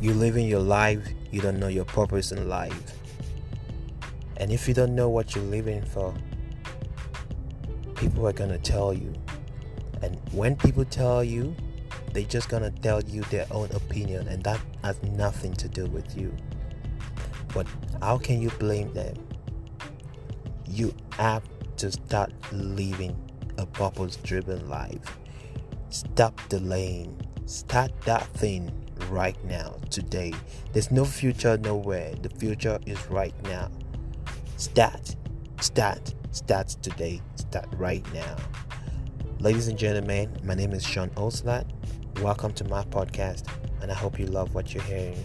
You living your life, you don't know your purpose in life. And if you don't know what you're living for, people are gonna tell you. And when people tell you, they're just gonna tell you their own opinion, and that has nothing to do with you. But how can you blame them? You have to start living a purpose driven life. Stop delaying. Start that thing right now, today. There's no future nowhere. The future is right now. Start, start, start today. Start right now. Ladies and gentlemen, my name is Sean Oslat. Welcome to my podcast, and I hope you love what you're hearing.